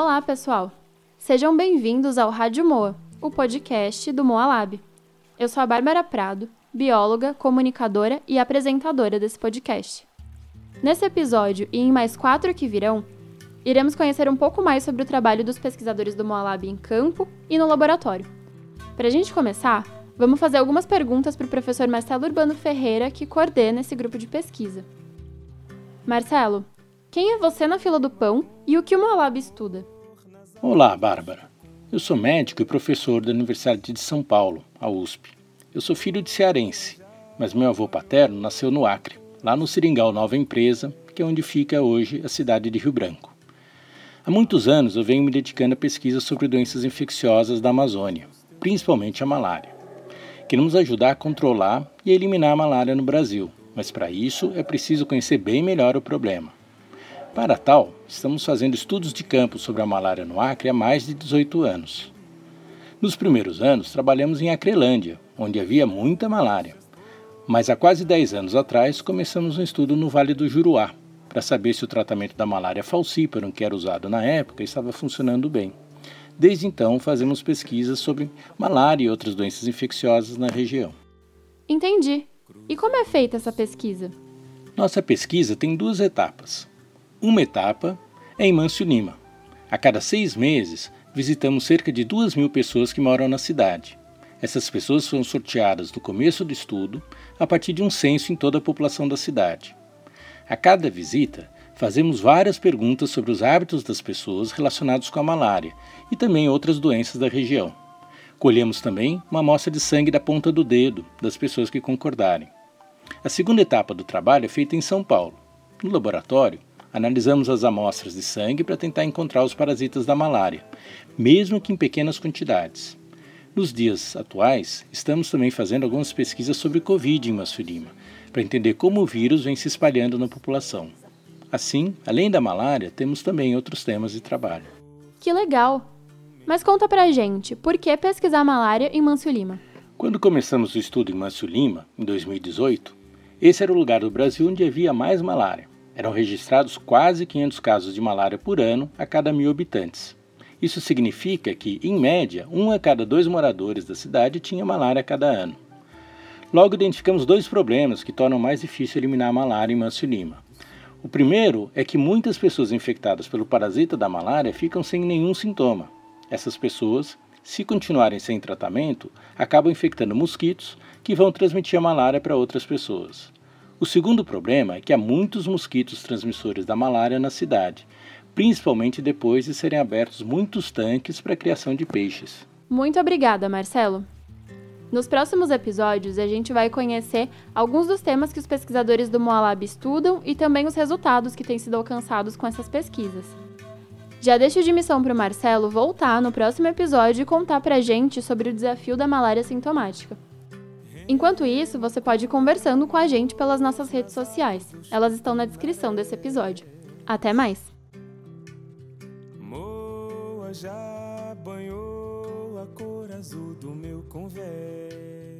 Olá, pessoal! Sejam bem-vindos ao Rádio Moa, o podcast do Moa Lab. Eu sou a Bárbara Prado, bióloga, comunicadora e apresentadora desse podcast. Nesse episódio e em mais quatro que virão, iremos conhecer um pouco mais sobre o trabalho dos pesquisadores do Moa Lab em campo e no laboratório. Para a gente começar, vamos fazer algumas perguntas para o professor Marcelo Urbano Ferreira, que coordena esse grupo de pesquisa. Marcelo, quem é você na fila do pão e o que o Moalab estuda? Olá, Bárbara. Eu sou médico e professor da Universidade de São Paulo, a USP. Eu sou filho de cearense, mas meu avô paterno nasceu no Acre, lá no Seringal Nova Empresa, que é onde fica hoje a cidade de Rio Branco. Há muitos anos eu venho me dedicando a pesquisas sobre doenças infecciosas da Amazônia, principalmente a malária. Queremos ajudar a controlar e eliminar a malária no Brasil, mas para isso é preciso conhecer bem melhor o problema. Para tal, estamos fazendo estudos de campo sobre a malária no Acre há mais de 18 anos. Nos primeiros anos, trabalhamos em Acrelândia, onde havia muita malária. Mas há quase 10 anos atrás, começamos um estudo no Vale do Juruá, para saber se o tratamento da malária falciparum, que era usado na época, estava funcionando bem. Desde então, fazemos pesquisas sobre malária e outras doenças infecciosas na região. Entendi. E como é feita essa pesquisa? Nossa pesquisa tem duas etapas. Uma etapa em Mâncio Lima. A cada seis meses, visitamos cerca de duas mil pessoas que moram na cidade. Essas pessoas foram sorteadas no começo do estudo a partir de um censo em toda a população da cidade. A cada visita, fazemos várias perguntas sobre os hábitos das pessoas relacionados com a malária e também outras doenças da região. Colhemos também uma amostra de sangue da ponta do dedo das pessoas que concordarem. A segunda etapa do trabalho é feita em São Paulo. No laboratório, Analisamos as amostras de sangue para tentar encontrar os parasitas da malária, mesmo que em pequenas quantidades. Nos dias atuais, estamos também fazendo algumas pesquisas sobre Covid em Massurima, para entender como o vírus vem se espalhando na população. Assim, além da malária, temos também outros temas de trabalho. Que legal! Mas conta pra gente, por que pesquisar malária em Mâncio Lima? Quando começamos o estudo em Mâncio Lima, em 2018, esse era o lugar do Brasil onde havia mais malária. Eram registrados quase 500 casos de malária por ano a cada mil habitantes. Isso significa que, em média, um a cada dois moradores da cidade tinha malária a cada ano. Logo, identificamos dois problemas que tornam mais difícil eliminar a malária em Manso Lima. O primeiro é que muitas pessoas infectadas pelo parasita da malária ficam sem nenhum sintoma. Essas pessoas, se continuarem sem tratamento, acabam infectando mosquitos que vão transmitir a malária para outras pessoas. O segundo problema é que há muitos mosquitos transmissores da malária na cidade, principalmente depois de serem abertos muitos tanques para a criação de peixes. Muito obrigada, Marcelo. Nos próximos episódios, a gente vai conhecer alguns dos temas que os pesquisadores do Moalab estudam e também os resultados que têm sido alcançados com essas pesquisas. Já deixo de missão para o Marcelo voltar no próximo episódio e contar para a gente sobre o desafio da malária sintomática. Enquanto isso, você pode ir conversando com a gente pelas nossas redes sociais. Elas estão na descrição desse episódio. Até mais! Moa já banhou a cor azul do meu convés.